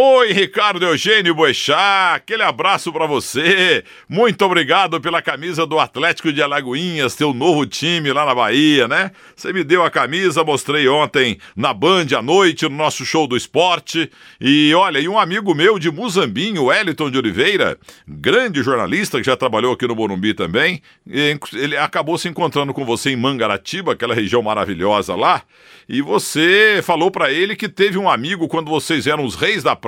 Oi, Ricardo Eugênio Boechat, aquele abraço para você. Muito obrigado pela camisa do Atlético de Alagoinhas, teu novo time lá na Bahia, né? Você me deu a camisa, mostrei ontem na Band à noite, no nosso show do esporte. E olha, e um amigo meu de Muzambinho, Wellington de Oliveira, grande jornalista que já trabalhou aqui no Morumbi também, ele acabou se encontrando com você em Mangaratiba, aquela região maravilhosa lá, e você falou para ele que teve um amigo quando vocês eram os reis da praia,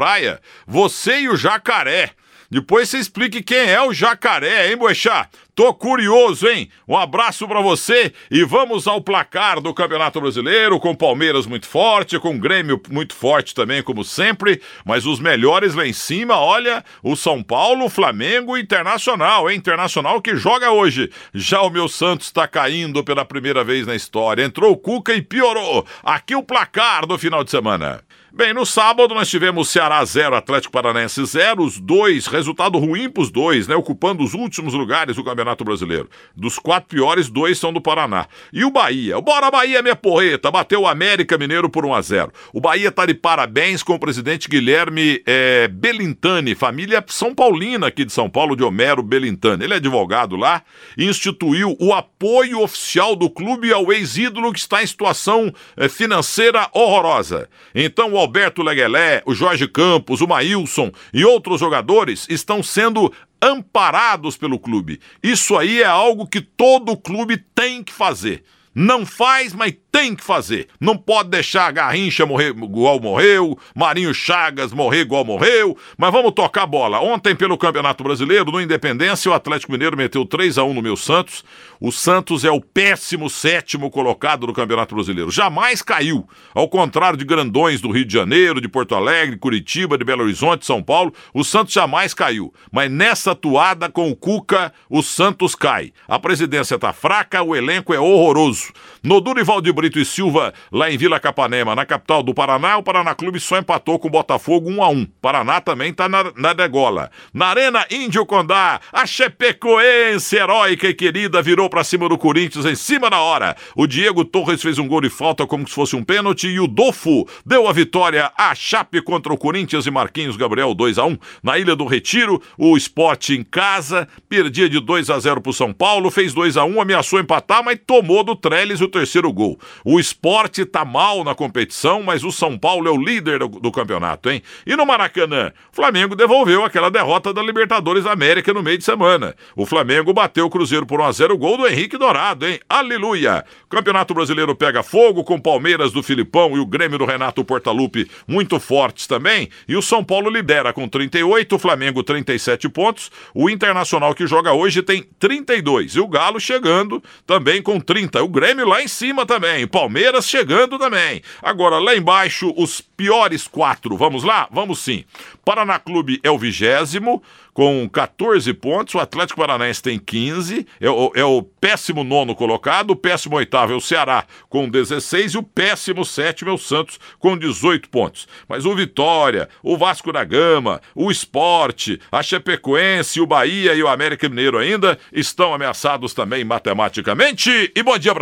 você e o jacaré. Depois você explique quem é o jacaré, hein, Boechat? Tô curioso, hein? Um abraço para você e vamos ao placar do Campeonato Brasileiro, com Palmeiras muito forte, com Grêmio muito forte também, como sempre, mas os melhores lá em cima, olha, o São Paulo, Flamengo e Internacional, hein? Internacional que joga hoje. Já o meu Santos está caindo pela primeira vez na história. Entrou o Cuca e piorou. Aqui o placar do final de semana. Bem, no sábado nós tivemos Ceará 0, Atlético Paranaense 0, os dois, resultado ruim para os dois, né? Ocupando os últimos lugares do Campeonato Brasileiro. Dos quatro piores, dois são do Paraná. E o Bahia? Bora Bahia, minha porreta, bateu o América Mineiro por 1 a 0 O Bahia tá de parabéns com o presidente Guilherme é, Belintani, família São Paulina aqui de São Paulo, de Homero Belintani. Ele é advogado lá instituiu o apoio oficial do clube ao ex-ídolo que está em situação é, financeira horrorosa. Então, o Alberto Leguelé, o Jorge Campos, o Maílson e outros jogadores estão sendo amparados pelo clube. Isso aí é algo que todo clube tem que fazer. Não faz, mas tem que fazer. Não pode deixar a Garrincha morrer igual morreu, Marinho Chagas morrer igual morreu, mas vamos tocar bola. Ontem, pelo Campeonato Brasileiro, no Independência, o Atlético Mineiro meteu 3 a 1 no meu Santos. O Santos é o péssimo sétimo colocado do Campeonato Brasileiro. Jamais caiu. Ao contrário de grandões do Rio de Janeiro, de Porto Alegre, Curitiba, de Belo Horizonte, São Paulo, o Santos jamais caiu. Mas nessa toada com o Cuca, o Santos cai. A presidência tá fraca, o elenco é horroroso. No Durival de Brito e Silva, lá em Vila Capanema, na capital do Paraná, o Paraná Clube só empatou com o Botafogo 1 a 1 Paraná também tá na, na degola. Na Arena Índio Condá, a Chepecoense heróica e querida virou para cima do Corinthians em cima da hora. O Diego Torres fez um gol de falta como se fosse um pênalti e o Dofo deu a vitória à Chape contra o Corinthians e Marquinhos Gabriel 2 a 1 Na Ilha do Retiro, o Sport em casa perdia de 2 a 0 pro São Paulo, fez 2 a 1 ameaçou empatar, mas tomou do Trellis o terceiro gol. O esporte tá mal na competição, mas o São Paulo é o líder do, do campeonato, hein? E no Maracanã, o Flamengo devolveu aquela derrota da Libertadores América no meio de semana. O Flamengo bateu o Cruzeiro por 1 a 0 gol do Henrique Dourado, hein? Aleluia! Campeonato Brasileiro pega fogo com Palmeiras do Filipão e o Grêmio do Renato Portaluppi muito fortes também. E o São Paulo lidera com 38, o Flamengo 37 pontos. O Internacional que joga hoje tem 32 e o Galo chegando também com 30. O Grêmio lá em cima também. Palmeiras chegando também. Agora, lá embaixo, os piores quatro. Vamos lá? Vamos sim. Paraná Clube é o vigésimo, com 14 pontos. O Atlético Paranaense tem 15. É o, é o péssimo nono colocado. O péssimo oitavo é o Ceará, com 16. E o péssimo sétimo é o Santos, com 18 pontos. Mas o Vitória, o Vasco da Gama, o Esporte, a Chapecoense, o Bahia e o América Mineiro ainda estão ameaçados também matematicamente. E bom dia,